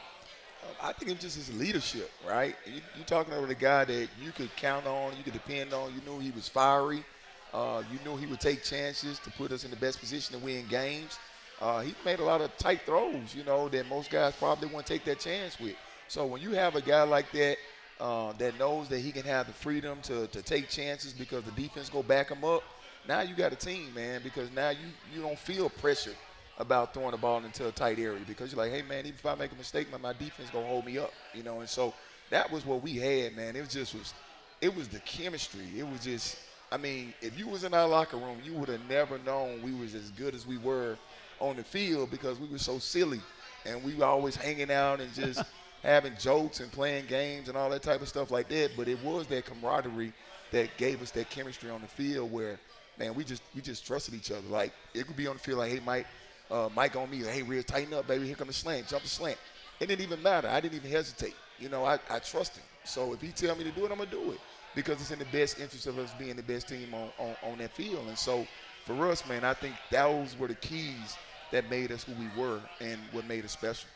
I think it's just his leadership, right? You, you're talking about a guy that you could count on, you could depend on. You knew he was fiery. Uh, you knew he would take chances to put us in the best position to win games. Uh, he made a lot of tight throws, you know, that most guys probably won't take that chance with. So when you have a guy like that uh, that knows that he can have the freedom to, to take chances because the defense go back him up, now you got a team, man, because now you, you don't feel pressured about throwing the ball into a tight area because you're like, hey, man, even if I make a mistake, my, my defense going to hold me up, you know. And so that was what we had, man. It was just was – it was the chemistry. It was just – I mean, if you was in our locker room, you would have never known we was as good as we were on the field because we were so silly and we were always hanging out and just having jokes and playing games and all that type of stuff like that. But it was that camaraderie that gave us that chemistry on the field where, man, we just we just trusted each other. Like it could be on the field like, hey, Mike, uh, Mike on me, hey, Real, tighten up, baby. Here come the slant, jump the slant. It didn't even matter. I didn't even hesitate. You know, I, I trust him. So if he tell me to do it, I'm gonna do it because it's in the best interest of us being the best team on, on, on that field. And so for us, man, I think those were the keys that made us who we were and what made us special.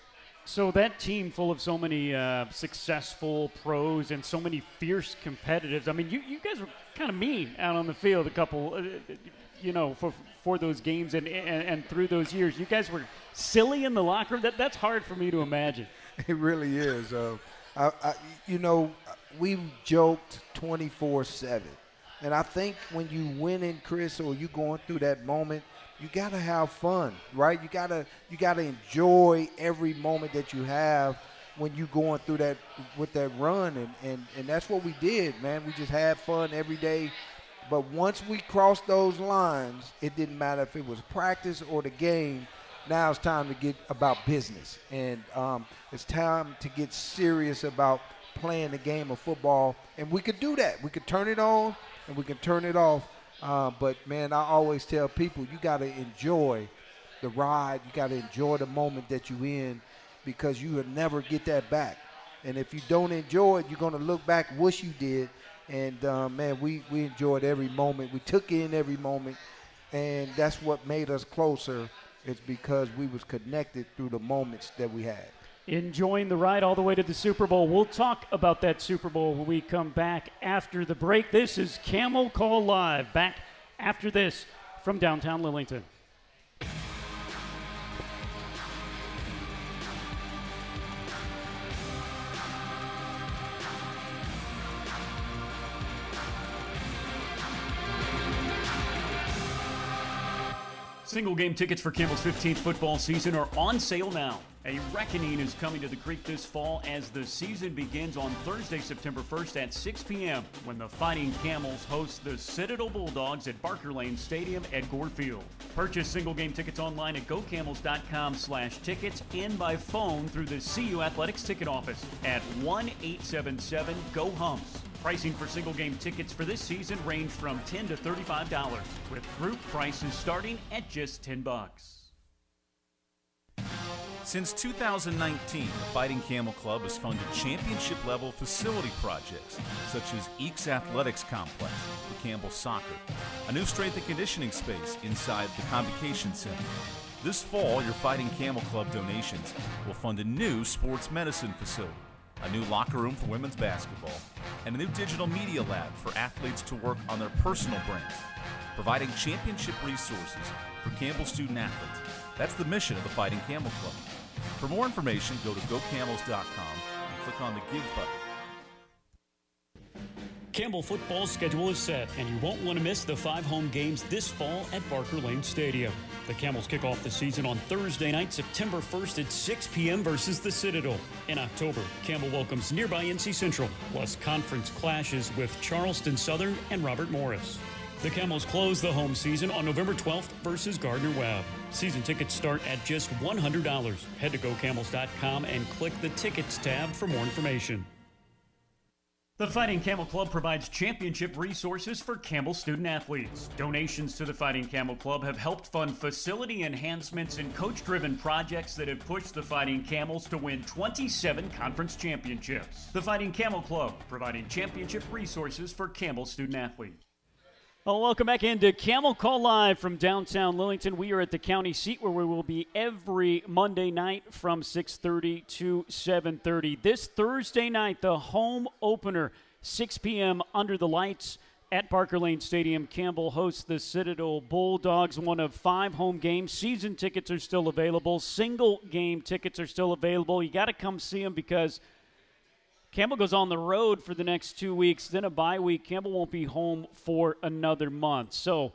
So that team full of so many uh, successful pros and so many fierce competitors. I mean, you, you guys were kind of mean out on the field a couple, uh, you know, for for those games and, and, and through those years. You guys were silly in the locker room. That that's hard for me to imagine. It really is. Uh, I, I, you know, we joked 24 7. And I think when you win, winning, Chris, or you going through that moment, you gotta have fun, right? You gotta you gotta enjoy every moment that you have when you going through that with that run, and and and that's what we did, man. We just had fun every day. But once we crossed those lines, it didn't matter if it was practice or the game. Now it's time to get about business, and um, it's time to get serious about playing the game of football. And we could do that. We could turn it on and we can turn it off. Uh, but man, I always tell people you got to enjoy the ride. You got to enjoy the moment that you're in because you will never get that back. And if you don't enjoy it, you're gonna look back, wish you did. And uh, man, we we enjoyed every moment. We took in every moment, and that's what made us closer. It's because we was connected through the moments that we had enjoying the ride all the way to the Super Bowl. We'll talk about that Super Bowl when we come back after the break. This is Camel Call Live. Back after this from downtown Lillington. Single game tickets for Campbell's 15th football season are on sale now. A reckoning is coming to the creek this fall as the season begins on Thursday, September 1st at 6 p.m. when the Fighting Camels host the Citadel Bulldogs at Barker Lane Stadium at Gore Field. Purchase single game tickets online at gocamels.com slash tickets and by phone through the CU Athletics ticket office at 1-877-GO-HUMPS. Pricing for single game tickets for this season range from 10 to $35, with group prices starting at just 10 bucks. Since 2019, the Fighting Camel Club has funded championship level facility projects such as Eakes Athletics Complex for Campbell Soccer, a new strength and conditioning space inside the Convocation Center. This fall, your Fighting Camel Club donations will fund a new sports medicine facility, a new locker room for women's basketball, and a new digital media lab for athletes to work on their personal brands, providing championship resources for Campbell student athletes. That's the mission of the Fighting Camel Club. For more information, go to gocamels.com and click on the Give button. Campbell football's schedule is set, and you won't want to miss the five home games this fall at Barker Lane Stadium. The Camels kick off the season on Thursday night, September 1st at 6 p.m. versus the Citadel. In October, Campbell welcomes nearby NC Central, plus conference clashes with Charleston Southern and Robert Morris. The Camels close the home season on November 12th versus Gardner Webb. Season tickets start at just $100. Head to gocamels.com and click the Tickets tab for more information. The Fighting Camel Club provides championship resources for Campbell student athletes. Donations to the Fighting Camel Club have helped fund facility enhancements and coach driven projects that have pushed the Fighting Camels to win 27 conference championships. The Fighting Camel Club, providing championship resources for Campbell student athletes. Well, welcome back into Camel Call Live from downtown Lillington. We are at the county seat where we will be every Monday night from 6:30 to 7:30. This Thursday night, the home opener, 6 p.m. under the lights at Barker Lane Stadium. Campbell hosts the Citadel Bulldogs, one of five home games. Season tickets are still available. Single game tickets are still available. You got to come see them because – Campbell goes on the road for the next two weeks, then a bye week. Campbell won't be home for another month. So,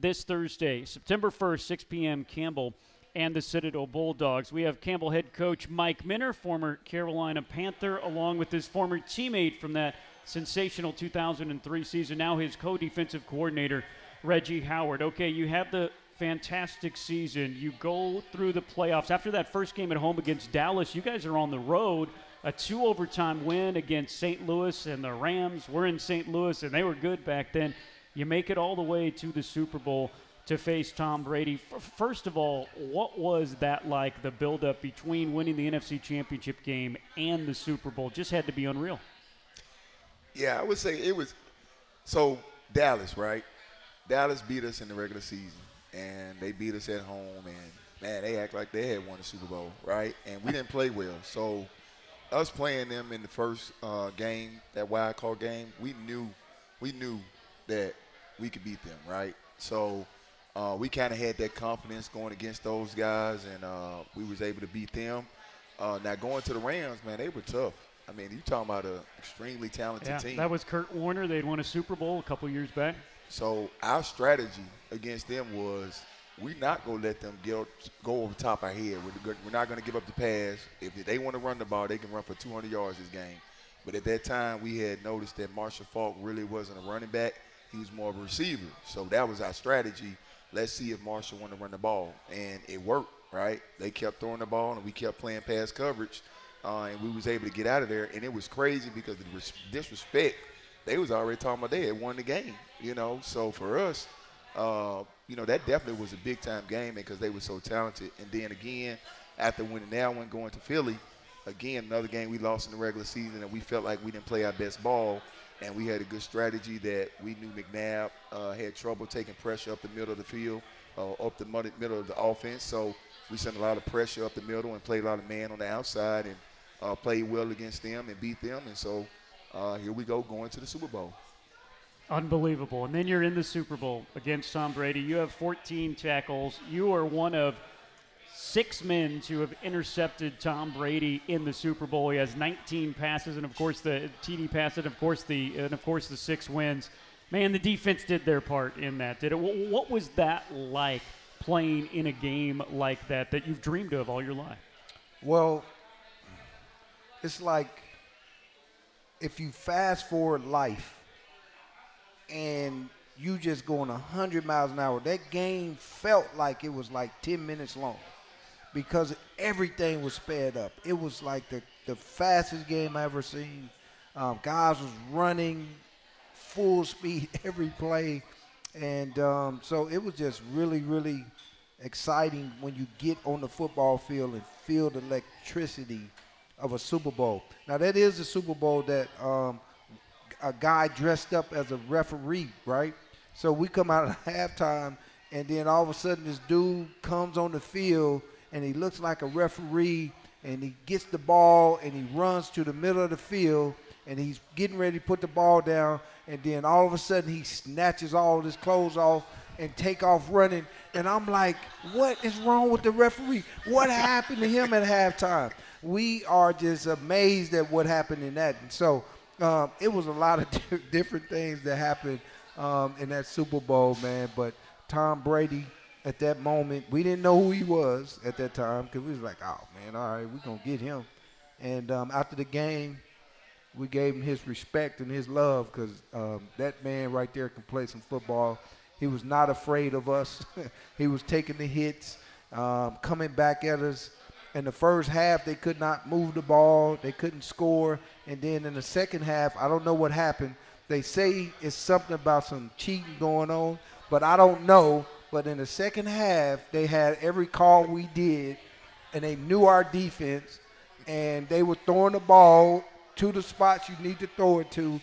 this Thursday, September 1st, 6 p.m., Campbell and the Citadel Bulldogs. We have Campbell head coach Mike Minter, former Carolina Panther, along with his former teammate from that sensational 2003 season, now his co defensive coordinator, Reggie Howard. Okay, you have the fantastic season. You go through the playoffs. After that first game at home against Dallas, you guys are on the road a two overtime win against St. Louis and the Rams. We're in St. Louis, and they were good back then. You make it all the way to the Super Bowl to face Tom Brady. First of all, what was that like, the buildup between winning the NFC Championship game and the Super Bowl? Just had to be unreal. Yeah, I would say it was. So, Dallas, right? Dallas beat us in the regular season, and they beat us at home, and man, they act like they had won the Super Bowl, right? And we didn't play well. So, us playing them in the first uh, game, that wild card game, we knew we knew that we could beat them, right? So uh, we kind of had that confidence going against those guys, and uh, we was able to beat them. Uh, now going to the Rams, man, they were tough. I mean, you talking about an extremely talented yeah, team. That was Kurt Warner. They'd won a Super Bowl a couple years back. So our strategy against them was we're not going to let them get, go over top our head. We're, we're not going to give up the pass. If they want to run the ball, they can run for 200 yards this game. But at that time, we had noticed that Marshall Faulk really wasn't a running back. He was more of a receiver. So that was our strategy. Let's see if Marshall want to run the ball. And it worked, right? They kept throwing the ball, and we kept playing pass coverage. Uh, and we was able to get out of there. And it was crazy because the disrespect, they was already talking about they had won the game, you know. So for us – uh, you know, that definitely was a big time game because they were so talented. And then again, after winning that one, going to Philly, again, another game we lost in the regular season and we felt like we didn't play our best ball. And we had a good strategy that we knew McNabb uh, had trouble taking pressure up the middle of the field, uh, up the middle of the offense. So we sent a lot of pressure up the middle and played a lot of man on the outside and uh, played well against them and beat them. And so uh, here we go going to the Super Bowl. Unbelievable. And then you're in the Super Bowl against Tom Brady. You have 14 tackles. You are one of six men to have intercepted Tom Brady in the Super Bowl. He has 19 passes, and of course the TD pass, and of course the and of course the six wins. Man, the defense did their part in that. Did it? What was that like playing in a game like that that you've dreamed of all your life? Well, it's like if you fast forward life and you just going 100 miles an hour. That game felt like it was like 10 minutes long because everything was sped up. It was like the, the fastest game I ever seen. Um, guys was running full speed every play. And um, so it was just really, really exciting when you get on the football field and feel the electricity of a Super Bowl. Now, that is the Super Bowl that um, a guy dressed up as a referee, right? So we come out at halftime, and then all of a sudden this dude comes on the field, and he looks like a referee, and he gets the ball, and he runs to the middle of the field, and he's getting ready to put the ball down, and then all of a sudden he snatches all of his clothes off and take off running, and I'm like, what is wrong with the referee? What happened to him at halftime? We are just amazed at what happened in that. And so um, it was a lot of di- different things that happened um, in that Super Bowl, man. But Tom Brady, at that moment, we didn't know who he was at that time because we was like, oh man, all right, we're gonna get him. And um, after the game, we gave him his respect and his love because um, that man right there can play some football. He was not afraid of us. he was taking the hits, um, coming back at us. In the first half, they could not move the ball. They couldn't score. And then in the second half, I don't know what happened. They say it's something about some cheating going on, but I don't know. But in the second half, they had every call we did, and they knew our defense, and they were throwing the ball to the spots you need to throw it to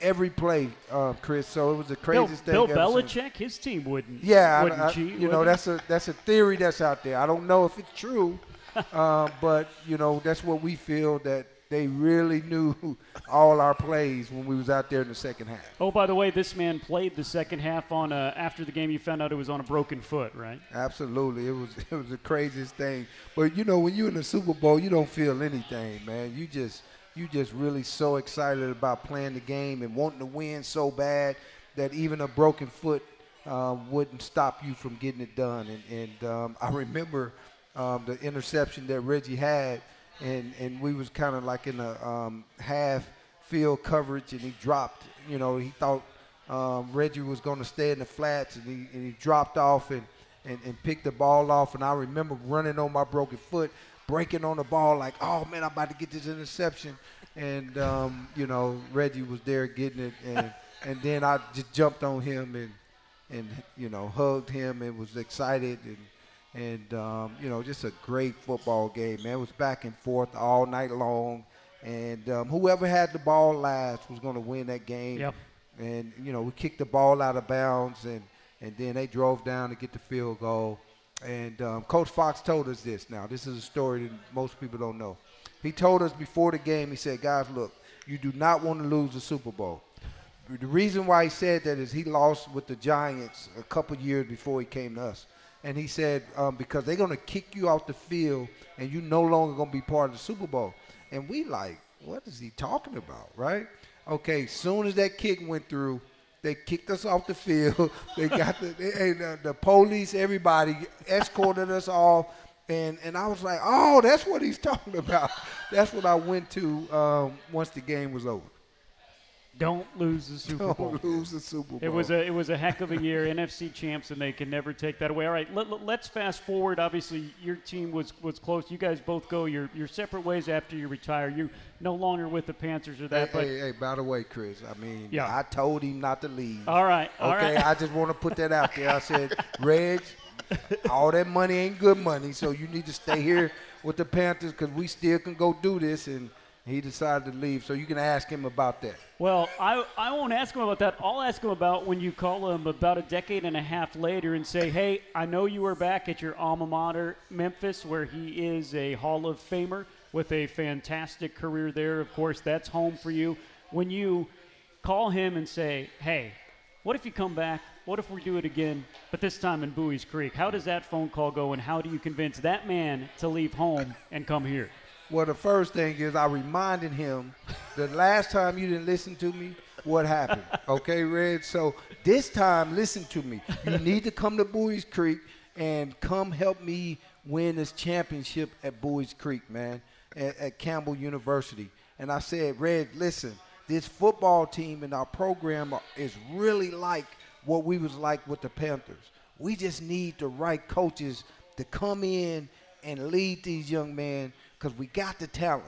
every play, uh, Chris. So it was the craziest Bill thing. ever seen. Belichick, his team wouldn't. Yeah, I- wouldn't I- cheat. you know that's a that's a theory that's out there. I don't know if it's true, uh, but you know that's what we feel that they really knew all our plays when we was out there in the second half. Oh, by the way, this man played the second half on uh, after the game. You found out it was on a broken foot, right? Absolutely, it was it was the craziest thing. But you know, when you're in the Super Bowl, you don't feel anything, man. You just you just really so excited about playing the game and wanting to win so bad that even a broken foot uh, wouldn't stop you from getting it done. And, and um, I remember um, the interception that Reggie had, and and we was kind of like in a um, half field coverage, and he dropped. You know, he thought um, Reggie was going to stay in the flats, and he, and he dropped off and, and, and picked the ball off. And I remember running on my broken foot, breaking on the ball like, oh man, I'm about to get this interception. And um, you know, Reggie was there getting it, and and then I just jumped on him and and you know hugged him and was excited and and um, you know just a great football game, man. It was back and forth all night long, and um, whoever had the ball last was going to win that game. Yep. and you know we kicked the ball out of bounds and and then they drove down to get the field goal. And um, coach fox told us this. Now this is a story that most people don't know. He told us before the game he said guys look you do not want to lose the super bowl. The reason why he said that is he lost with the giants a couple years before he came to us and he said um, because they're going to kick you off the field and you're no longer going to be part of the super bowl and we like what is he talking about right Okay, soon as that kick went through, they kicked us off the field. They got the, they, hey, the the police, everybody escorted us off, and and I was like, oh, that's what he's talking about. That's what I went to um, once the game was over. Don't lose the Super Bowl. Don't lose the Super Bowl. It was a it was a heck of a year, NFC champs, and they can never take that away. All right, let, us fast forward. Obviously, your team was was close. You guys both go your your separate ways after you retire. You no longer with the Panthers or Hey, that, but hey, hey, by the way, Chris, I mean, Yeah. I told him not to leave. all right, all okay, right. I just want to put that out there. I said, Reg, all that money ain't good money, so you need to stay here with the Panthers because we still can go do this. And he decided to leave, so you can ask him about that. Well, I, I won't ask him about that. I'll ask him about when you call him about a decade and a half later and say, hey, I know you were back at your alma mater, Memphis, where he is a Hall of Famer with a fantastic career there. Of course, that's home for you. When you call him and say, hey, what if you come back? What if we do it again, but this time in Buies Creek? How does that phone call go, and how do you convince that man to leave home and come here? Well, the first thing is I reminded him the last time you didn't listen to me, what happened. Okay, Red? So this time, listen to me. You need to come to Buies Creek and come help me win this championship at Buies Creek, man, at, at Campbell University. And I said, Red, listen, this football team and our program is really like what we was like with the Panthers. We just need the right coaches to come in and lead these young men because we got the talent.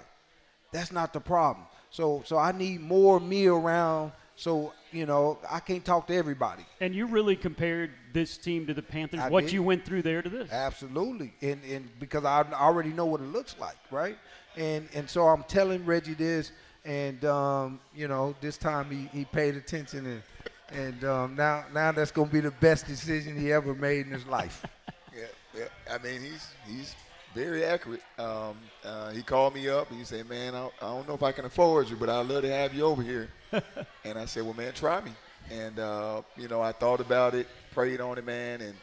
That's not the problem. So so I need more me around. So you know I can't talk to everybody. And you really compared this team to the Panthers, I what did. you went through there to this. Absolutely, and and because I already know what it looks like, right? And and so I'm telling Reggie this, and um, you know this time he, he paid attention, and and um, now now that's gonna be the best decision he ever made in his life. Yeah, yeah. I mean, he's he's very accurate. Um, uh, he called me up and he said, "Man, I, I don't know if I can afford you, but I'd love to have you over here." and I said, "Well, man, try me." And uh, you know, I thought about it, prayed on it, man, and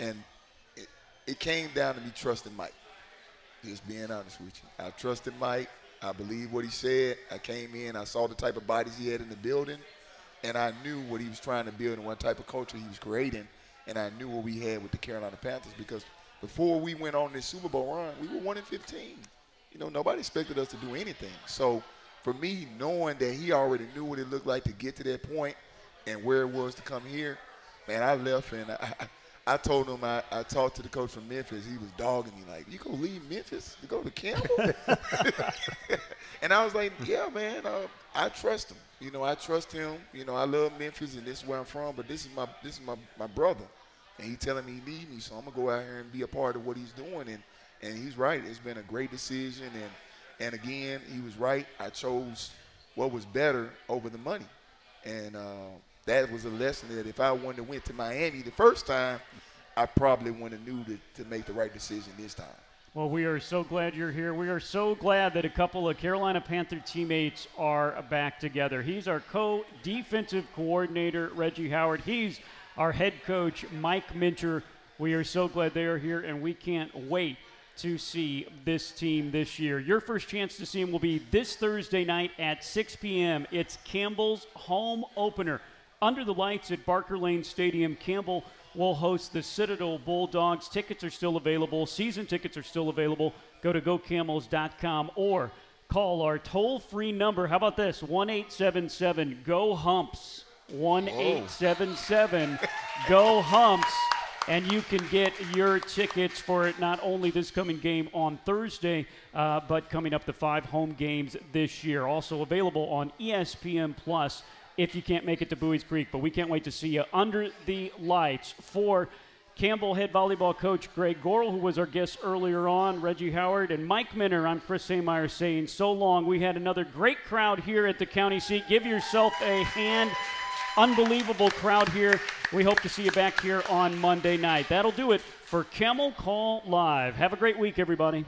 and it, it came down to me trusting Mike. Just being honest with you, I trusted Mike. I believe what he said. I came in, I saw the type of bodies he had in the building, and I knew what he was trying to build and what type of culture he was creating, and I knew what we had with the Carolina Panthers because before we went on this Super Bowl run, we were one in 15. You know, nobody expected us to do anything. So for me, knowing that he already knew what it looked like to get to that point and where it was to come here, man, I left and I, I told him I, I talked to the coach from Memphis. He was dogging me like, "You gonna leave Memphis to go to Campbell?" and I was like, "Yeah, man. Uh, I trust him. You know, I trust him. You know, I love Memphis, and this is where I'm from. But this is my this is my, my brother, and he telling me he need me, so I'm gonna go out here and be a part of what he's doing. And and he's right. It's been a great decision, and and again, he was right. I chose what was better over the money, and. Uh, that was a lesson that if I wouldn't have went to Miami the first time, I probably wouldn't have knew to, to make the right decision this time. Well, we are so glad you're here. We are so glad that a couple of Carolina Panther teammates are back together. He's our co defensive coordinator, Reggie Howard. He's our head coach, Mike Minter. We are so glad they are here, and we can't wait to see this team this year. Your first chance to see them will be this Thursday night at 6 p.m. It's Campbell's home opener under the lights at Barker Lane Stadium. Campbell will host the Citadel Bulldogs. Tickets are still available. Season tickets are still available. Go to gocamels.com or call our toll free number. How about this? 1 877 GO HUMPS. 1 877 GO HUMPS. And you can get your tickets for it not only this coming game on Thursday, uh, but coming up the five home games this year. Also available on ESPN Plus if you can't make it to Buies Creek. But we can't wait to see you under the lights for Campbell head volleyball coach Greg Goral, who was our guest earlier on, Reggie Howard, and Mike Minter. I'm Chris Haymeyer saying so long. We had another great crowd here at the county seat. Give yourself a hand. Unbelievable crowd here. We hope to see you back here on Monday night. That'll do it for Camel Call Live. Have a great week, everybody.